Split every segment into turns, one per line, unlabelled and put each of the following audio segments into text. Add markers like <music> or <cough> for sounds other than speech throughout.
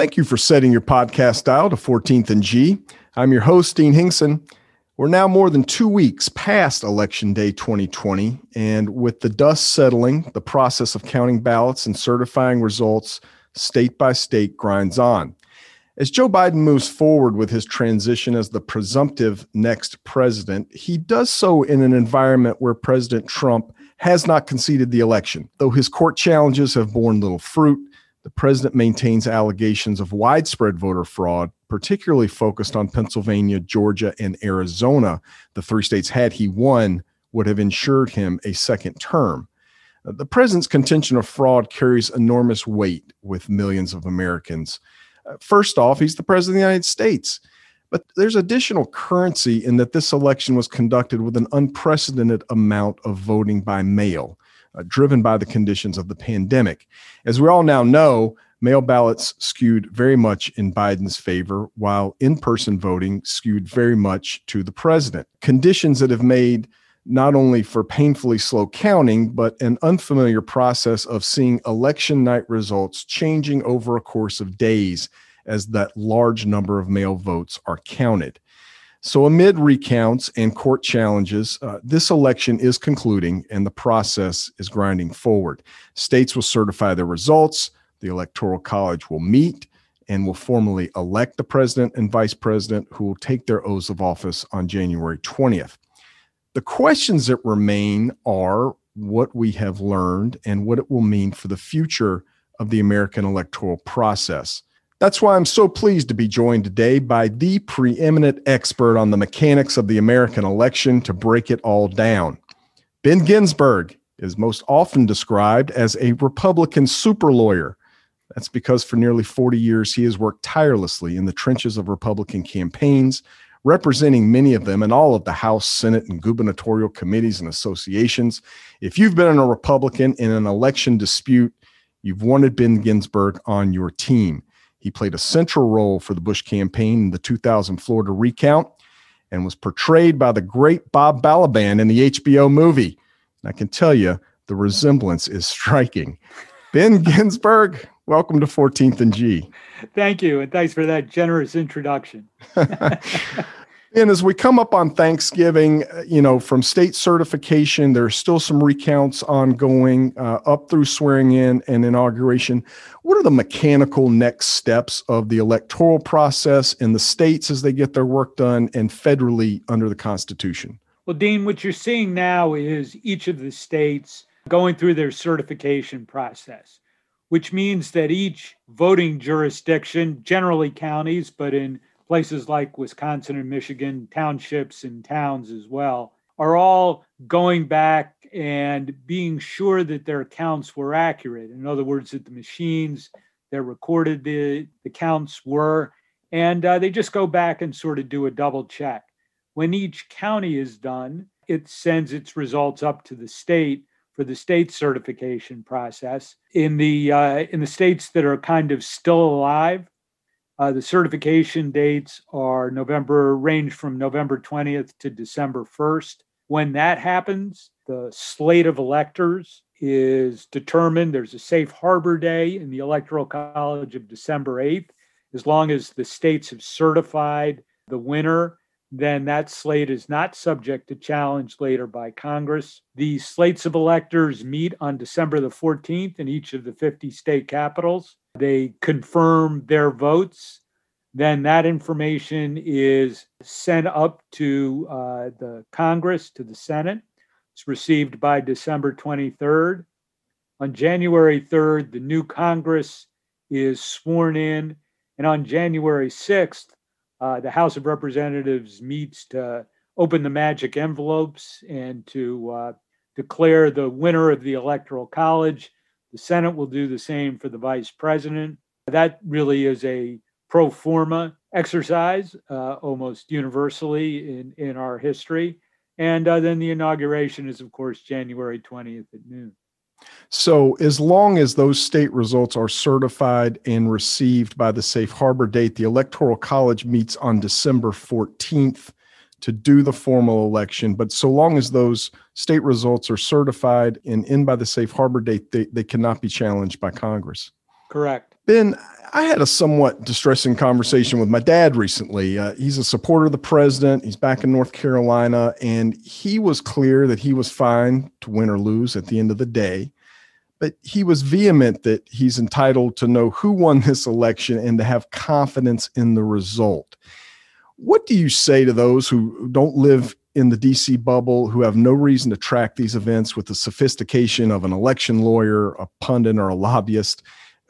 Thank you for setting your podcast dial to 14th and G. I'm your host, Dean Hinkson. We're now more than two weeks past Election Day 2020, and with the dust settling, the process of counting ballots and certifying results state by state grinds on. As Joe Biden moves forward with his transition as the presumptive next president, he does so in an environment where President Trump has not conceded the election. Though his court challenges have borne little fruit, the president maintains allegations of widespread voter fraud, particularly focused on Pennsylvania, Georgia, and Arizona. The three states, had he won, would have ensured him a second term. Uh, the president's contention of fraud carries enormous weight with millions of Americans. Uh, first off, he's the president of the United States. But there's additional currency in that this election was conducted with an unprecedented amount of voting by mail uh, driven by the conditions of the pandemic. As we all now know, mail ballots skewed very much in Biden's favor, while in person voting skewed very much to the president. Conditions that have made not only for painfully slow counting, but an unfamiliar process of seeing election night results changing over a course of days as that large number of mail votes are counted. So, amid recounts and court challenges, uh, this election is concluding and the process is grinding forward. States will certify their results, the Electoral College will meet and will formally elect the president and vice president who will take their oaths of office on January 20th. The questions that remain are what we have learned and what it will mean for the future of the American electoral process. That's why I'm so pleased to be joined today by the preeminent expert on the mechanics of the American election to break it all down. Ben Ginsberg is most often described as a Republican super lawyer. That's because for nearly 40 years he has worked tirelessly in the trenches of Republican campaigns, representing many of them in all of the House, Senate, and gubernatorial committees and associations. If you've been a Republican in an election dispute, you've wanted Ben Ginsberg on your team. He played a central role for the Bush campaign in the 2000 Florida recount and was portrayed by the great Bob Balaban in the HBO movie. And I can tell you, the resemblance is striking. Ben Ginsberg, welcome to 14th and G.
Thank you. And thanks for that generous introduction. <laughs>
And as we come up on Thanksgiving, uh, you know, from state certification, there's still some recounts ongoing uh, up through swearing in and inauguration. What are the mechanical next steps of the electoral process in the states as they get their work done and federally under the Constitution?
Well, Dean, what you're seeing now is each of the states going through their certification process, which means that each voting jurisdiction, generally counties, but in places like Wisconsin and Michigan, townships and towns as well, are all going back and being sure that their counts were accurate. In other words, that the machines that recorded the, the counts were, and uh, they just go back and sort of do a double check. When each county is done, it sends its results up to the state for the state certification process. In the uh, in the states that are kind of still alive, uh, the certification dates are November, range from November 20th to December 1st. When that happens, the slate of electors is determined. There's a safe harbor day in the Electoral College of December 8th. As long as the states have certified the winner, then that slate is not subject to challenge later by Congress. The slates of electors meet on December the 14th in each of the 50 state capitals they confirm their votes, then that information is sent up to uh, the Congress, to the Senate. It's received by December 23rd. On January 3rd, the new Congress is sworn in. And on January 6th, uh, the House of Representatives meets to open the magic envelopes and to uh, declare the winner of the Electoral College the Senate will do the same for the vice president. That really is a pro forma exercise uh, almost universally in, in our history. And uh, then the inauguration is, of course, January 20th at noon.
So, as long as those state results are certified and received by the safe harbor date, the Electoral College meets on December 14th to do the formal election. But so long as those state results are certified and in by the safe harbor date, they, they cannot be challenged by Congress.
Correct.
Ben, I had a somewhat distressing conversation with my dad recently. Uh, he's a supporter of the president. He's back in North Carolina, and he was clear that he was fine to win or lose at the end of the day. But he was vehement that he's entitled to know who won this election and to have confidence in the result. What do you say to those who don't live in the DC bubble, who have no reason to track these events with the sophistication of an election lawyer, a pundit, or a lobbyist?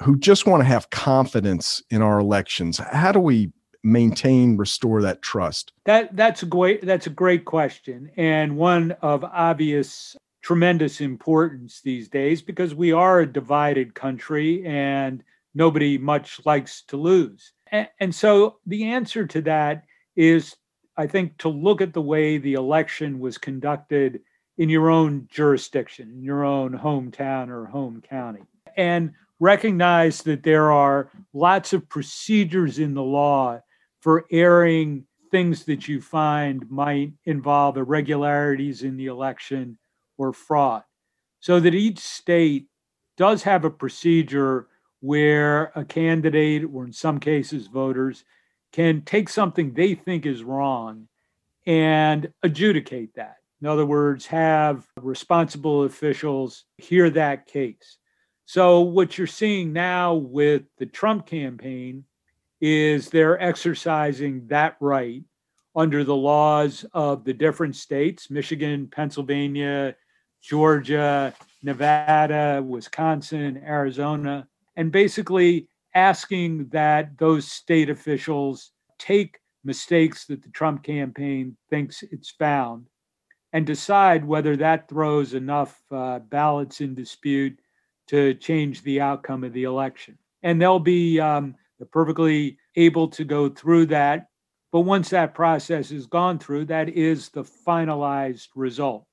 who just want to have confidence in our elections. How do we maintain, restore that trust?
That that's a great that's a great question and one of obvious tremendous importance these days because we are a divided country and nobody much likes to lose. And, and so the answer to that is I think to look at the way the election was conducted in your own jurisdiction, in your own hometown or home county. And recognize that there are lots of procedures in the law for airing things that you find might involve irregularities in the election or fraud. So that each state does have a procedure where a candidate, or in some cases, voters, can take something they think is wrong and adjudicate that. In other words, have responsible officials hear that case. So, what you're seeing now with the Trump campaign is they're exercising that right under the laws of the different states Michigan, Pennsylvania, Georgia, Nevada, Wisconsin, Arizona, and basically asking that those state officials take mistakes that the Trump campaign thinks it's found and decide whether that throws enough uh, ballots in dispute to change the outcome of the election. And they'll be um, perfectly able to go through that. But once that process is gone through, that is the finalized result.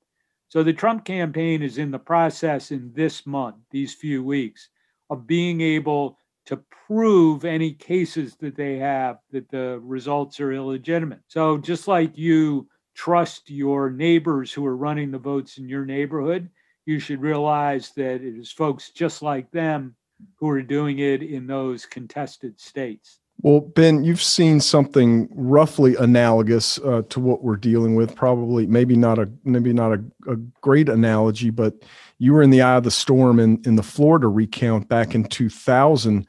So the Trump campaign is in the process in this month, these few weeks, of being able to prove any cases that they have that the results are illegitimate. So just like you trust your neighbors who are running the votes in your neighborhood, you should realize that it is folks just like them who are doing it in those contested states.
Well, Ben, you've seen something roughly analogous uh, to what we're dealing with. Probably, maybe not a maybe not a, a, great analogy, but you were in the eye of the storm in in the Florida recount back in 2000.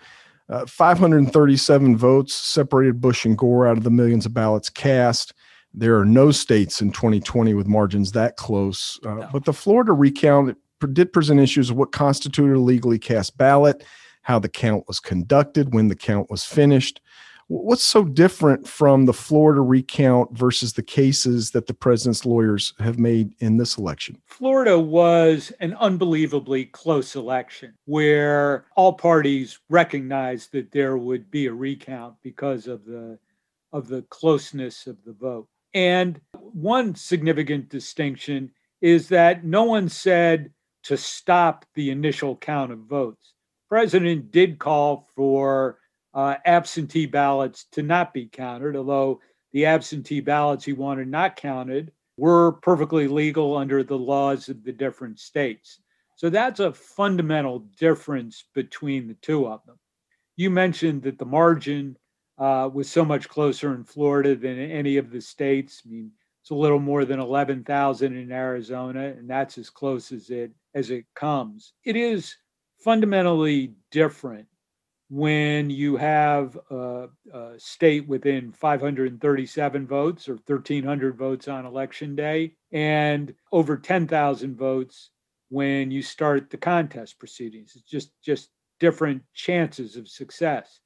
Uh, 537 votes separated Bush and Gore out of the millions of ballots cast. There are no states in 2020 with margins that close. Uh, no. But the Florida recount did present issues of what constituted a legally cast ballot, how the count was conducted, when the count was finished. What's so different from the Florida recount versus the cases that the president's lawyers have made in this election?
Florida was an unbelievably close election where all parties recognized that there would be a recount because of the of the closeness of the vote. And one significant distinction is that no one said to stop the initial count of votes. President did call for uh, absentee ballots to not be counted, although the absentee ballots he wanted not counted were perfectly legal under the laws of the different states. So that's a fundamental difference between the two of them. You mentioned that the margin uh, was so much closer in Florida than any of the states. I mean, it's a little more than 11,000 in Arizona, and that's as close as it as it comes. It is fundamentally different when you have a, a state within 537 votes or 1,300 votes on election day, and over 10,000 votes when you start the contest proceedings. It's just just different chances of success.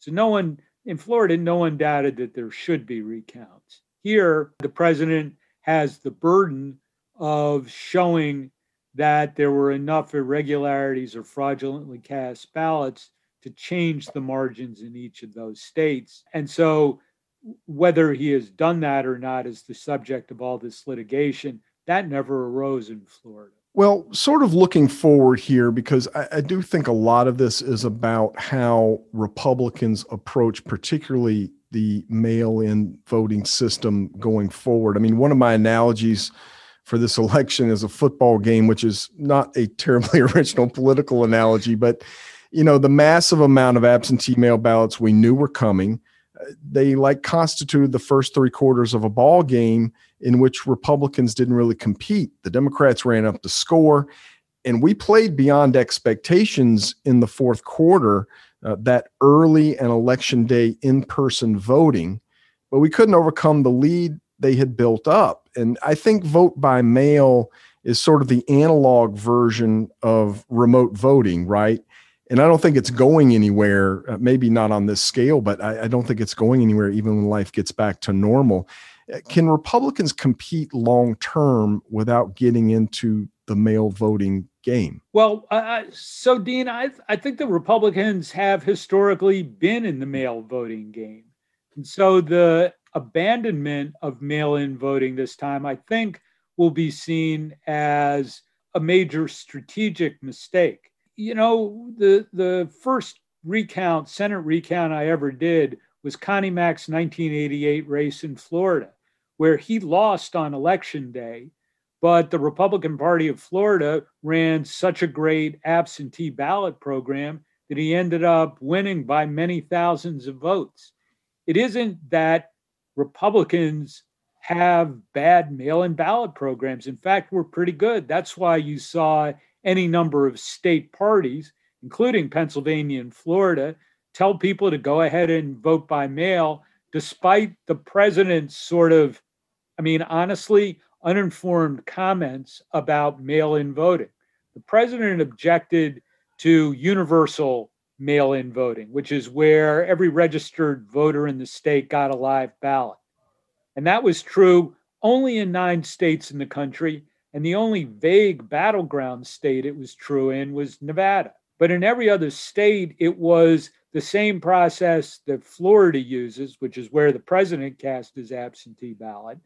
So no one in Florida, no one doubted that there should be recounts. Here, the president has the burden of showing that there were enough irregularities or fraudulently cast ballots to change the margins in each of those states. And so, whether he has done that or not is the subject of all this litigation. That never arose in Florida.
Well, sort of looking forward here, because I, I, do think a lot of this is about how Republicans approach, particularly the mail in voting system going forward. I mean, one of my analogies for this election is a football game, which is not a terribly <laughs> original political analogy, but you know, the massive amount of absentee mail ballots we knew were coming. They like constituted the first three quarters of a ball game in which Republicans didn't really compete. The Democrats ran up the score, and we played beyond expectations in the fourth quarter. Uh, that early and election day in person voting, but we couldn't overcome the lead they had built up. And I think vote by mail is sort of the analog version of remote voting, right? And I don't think it's going anywhere, uh, maybe not on this scale, but I, I don't think it's going anywhere even when life gets back to normal. Uh, can Republicans compete long term without getting into the mail voting game?
Well, uh, so Dean, I I think the Republicans have historically been in the mail voting game, and so the abandonment of mail-in voting this time, I think, will be seen as a major strategic mistake. You know, the the first recount, Senate recount I ever did was Connie Mack's 1988 race in Florida, where he lost on election day but the Republican Party of Florida ran such a great absentee ballot program that he ended up winning by many thousands of votes. It isn't that Republicans have bad mail in ballot programs. In fact, we're pretty good. That's why you saw any number of state parties, including Pennsylvania and Florida, tell people to go ahead and vote by mail, despite the president's sort of, I mean, honestly, uninformed comments about mail in voting. The president objected to universal mail in voting, which is where every registered voter in the state got a live ballot. And that was true only in nine states in the country. And the only vague battleground state it was true in was Nevada. But in every other state, it was the same process that Florida uses, which is where the president cast his absentee ballot.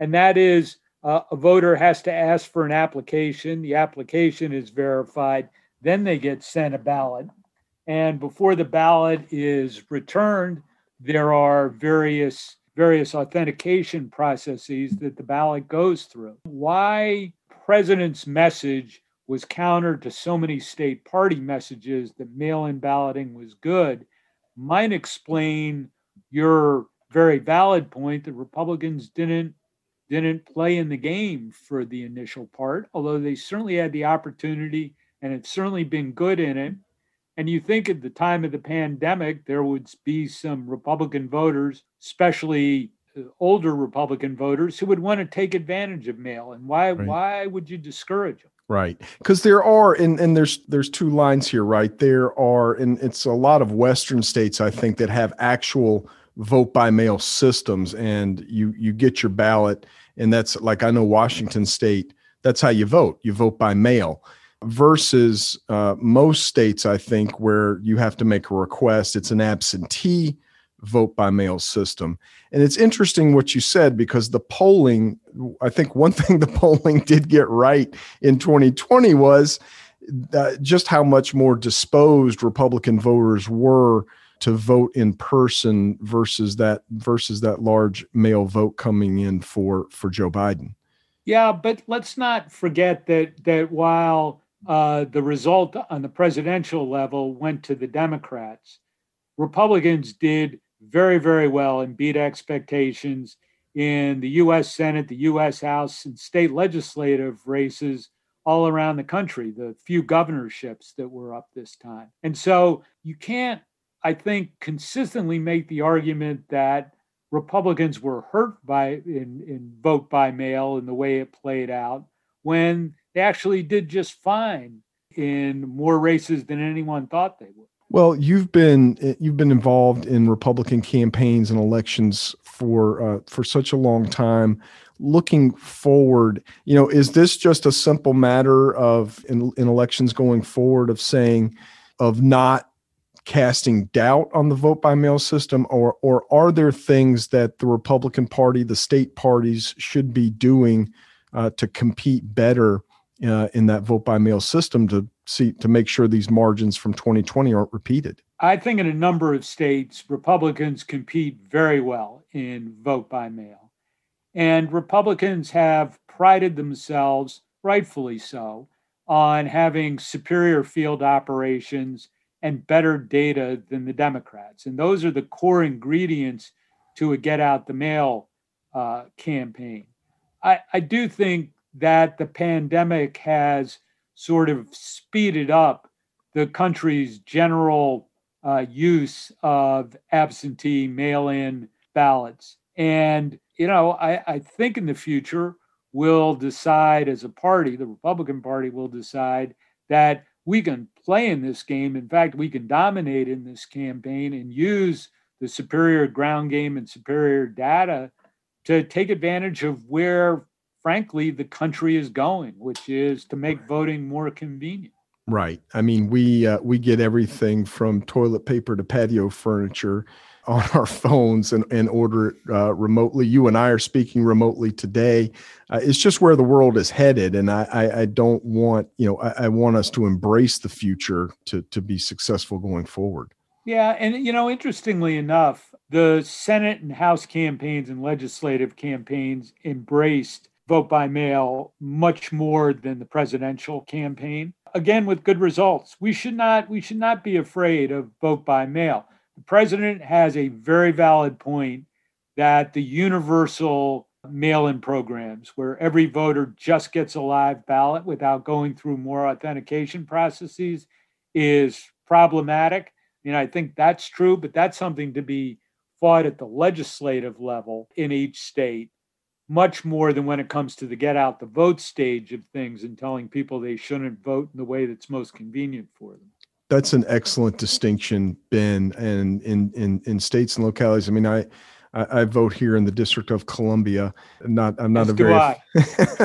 And that is uh, a voter has to ask for an application. The application is verified. Then they get sent a ballot. And before the ballot is returned, there are various various authentication processes that the ballot goes through. Why president's message was counter to so many state party messages that mail-in balloting was good might explain your very valid point that Republicans didn't didn't play in the game for the initial part, although they certainly had the opportunity and it's certainly been good in it. And you think at the time of the pandemic, there would be some Republican voters, especially uh, older Republican voters, who would want to take advantage of mail. And why right. why would you discourage them?
Right. Because there are and, and there's there's two lines here, right? There are, and it's a lot of Western states, I think, that have actual vote by mail systems and you you get your ballot and that's like I know Washington state that's how you vote you vote by mail versus uh, most states I think where you have to make a request it's an absentee vote by mail system and it's interesting what you said because the polling I think one <laughs> thing the polling did get right in 2020 was just how much more disposed Republican voters were to vote in person versus that versus that large mail vote coming in for for Joe Biden.
Yeah, but let's not forget that that while uh, the result on the presidential level went to the Democrats, Republicans did very very well and beat expectations in the U.S. Senate, the U.S. House, and state legislative races all around the country. The few governorships that were up this time, and so you can't I think, consistently make the argument that Republicans were hurt by in, in vote by mail and the way it played out when they actually did just fine in more races than anyone thought they would.
Well, you've been you've been involved in Republican campaigns and elections for uh, for such a long time. Looking forward, you know, is this just a simple matter of in, in elections going forward of saying of not casting doubt on the vote by mail system or or are there things that the Republican Party, the state parties should be doing uh, to compete better uh, in that vote by mail system to see to make sure these margins from 2020 aren't repeated?
I think in a number of states Republicans compete very well in vote by mail. And Republicans have prided themselves rightfully so on having superior field operations and better data than the Democrats. And those are the core ingredients to a get out the mail uh, campaign. I, I do think that the pandemic has sort of speeded up the country's general uh, use of absentee mail in ballots. And, you know, I, I think in the future, we'll decide as a party, the Republican Party will decide that we can play in this game. In fact, we can dominate in this campaign and use the superior ground game and superior data to take advantage of where, frankly, the country is going, which is to make voting more convenient.
Right. I mean, we uh, we get everything from toilet paper to patio furniture <laughs> on our phones and, and order it uh, remotely. You and I are speaking remotely today. Uh, it's just where the world is headed, and I, I, I don't want you know I, I, want us to embrace the future to to be successful going forward.
Yeah, and you know, interestingly enough, the Senate and House campaigns and legislative campaigns embraced vote by mail much more than the presidential campaign again with good results. We should not we should not be afraid of vote by mail. The president has a very valid point that the universal mail-in programs where every voter just gets a live ballot without going through more authentication processes is problematic. I mean, I think that's true, but that's something to be fought at the legislative level in each state much more than when it comes to the get out the vote stage of things and telling people they shouldn't vote in the way that's most convenient for them.
That's an excellent distinction, Ben. And in in in states and localities, I mean, I I, I vote here in the District of Columbia. Not I'm not As a very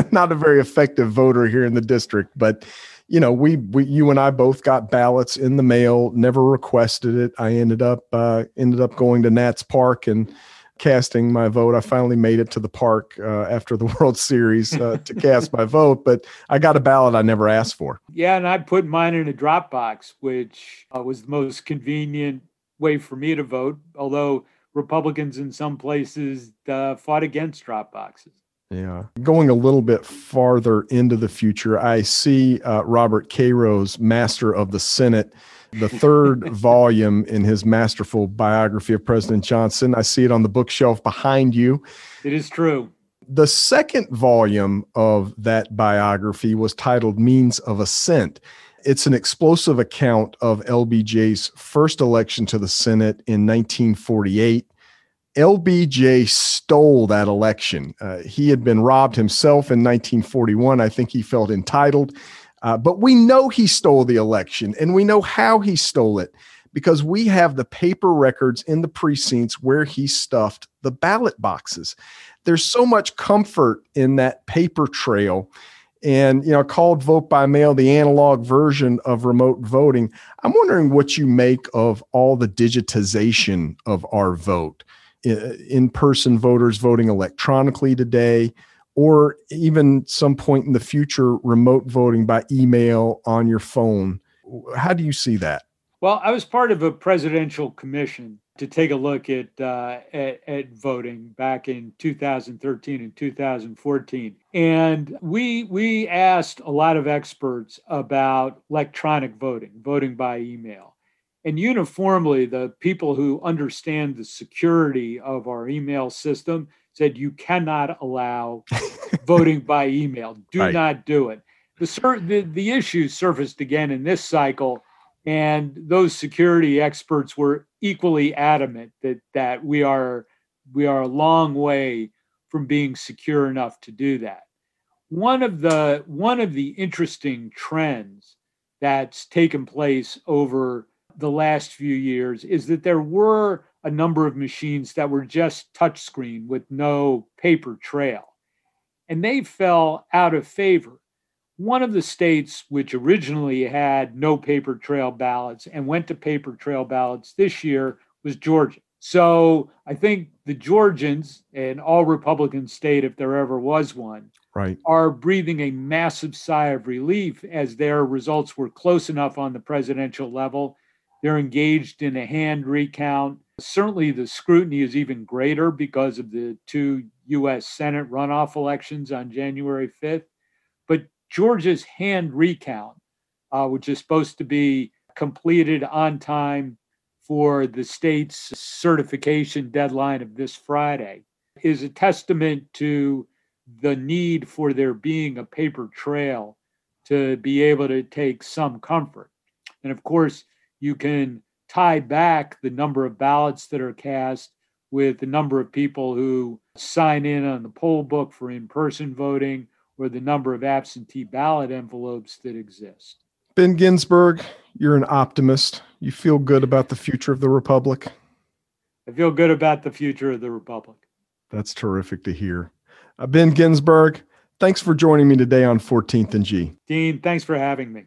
<laughs> not a very effective voter here in the district, but you know, we, we, you and I both got ballots in the mail. Never requested it. I ended up uh, ended up going to Nats Park and casting my vote. I finally made it to the park uh, after the <laughs> World Series uh, to cast my vote, but I got a ballot I never asked for.
Yeah, and I put mine in a drop box, which uh, was the most convenient way for me to vote. Although Republicans in some places uh, fought against drop boxes.
Yeah. Going a little bit farther into the future, I see uh, Robert Caro's Master of the Senate the <laughs> third volume in his masterful biography of President Johnson. I see it on the bookshelf behind you.
It is true.
The second volume of that biography was titled Means of Ascent. It's an explosive account of LBJ's first election to the Senate in 1948. LBJ stole that election. Uh, he had been robbed himself in 1941. I think he felt entitled. Uh, but we know he stole the election and we know how he stole it because we have the paper records in the precincts where he stuffed the ballot boxes. There's so much comfort in that paper trail. And, you know, called vote by mail, the analog version of remote voting. I'm wondering what you make of all the digitization of our vote. In person voters voting electronically today, or even some point in the future, remote voting by email on your phone. How do you see that?
Well, I was part of a presidential commission to take a look at, uh, at, at voting back in 2013 and 2014, and we we asked a lot of experts about electronic voting, voting by email, and uniformly, the people who understand the security of our email system said you cannot allow <laughs> voting by email. Do right. not do it. The, the, the issue surfaced again in this cycle, and those security experts were equally adamant that that we are we are a long way from being secure enough to do that. One of the one of the interesting trends that's taken place over the last few years is that there were a number of machines that were just touchscreen with no paper trail. And they fell out of favor. One of the states which originally had no paper trail ballots and went to paper trail ballots this year was Georgia. So I think the Georgians, and all Republican state, if there ever was one,
right.
are breathing a massive sigh of relief as their results were close enough on the presidential level. They're engaged in a hand recount Certainly, the scrutiny is even greater because of the two U.S. Senate runoff elections on January 5th. But Georgia's hand recount, uh, which is supposed to be completed on time for the state's certification deadline of this Friday is a testament to the need for there being a paper trail to be able to take some comfort. And of course, you can tie back the number of ballots that are cast with the number of people who sign in on the poll book for in person voting or the number of absentee ballot envelopes that exist.
Ben Ginsberg, you're an optimist. You feel good about the future of the Republic?
I feel good about the future of the Republic.
That's terrific to hear. Uh, ben Ginsberg, thanks for joining me today on 14th and G.
Dean, thanks for having me.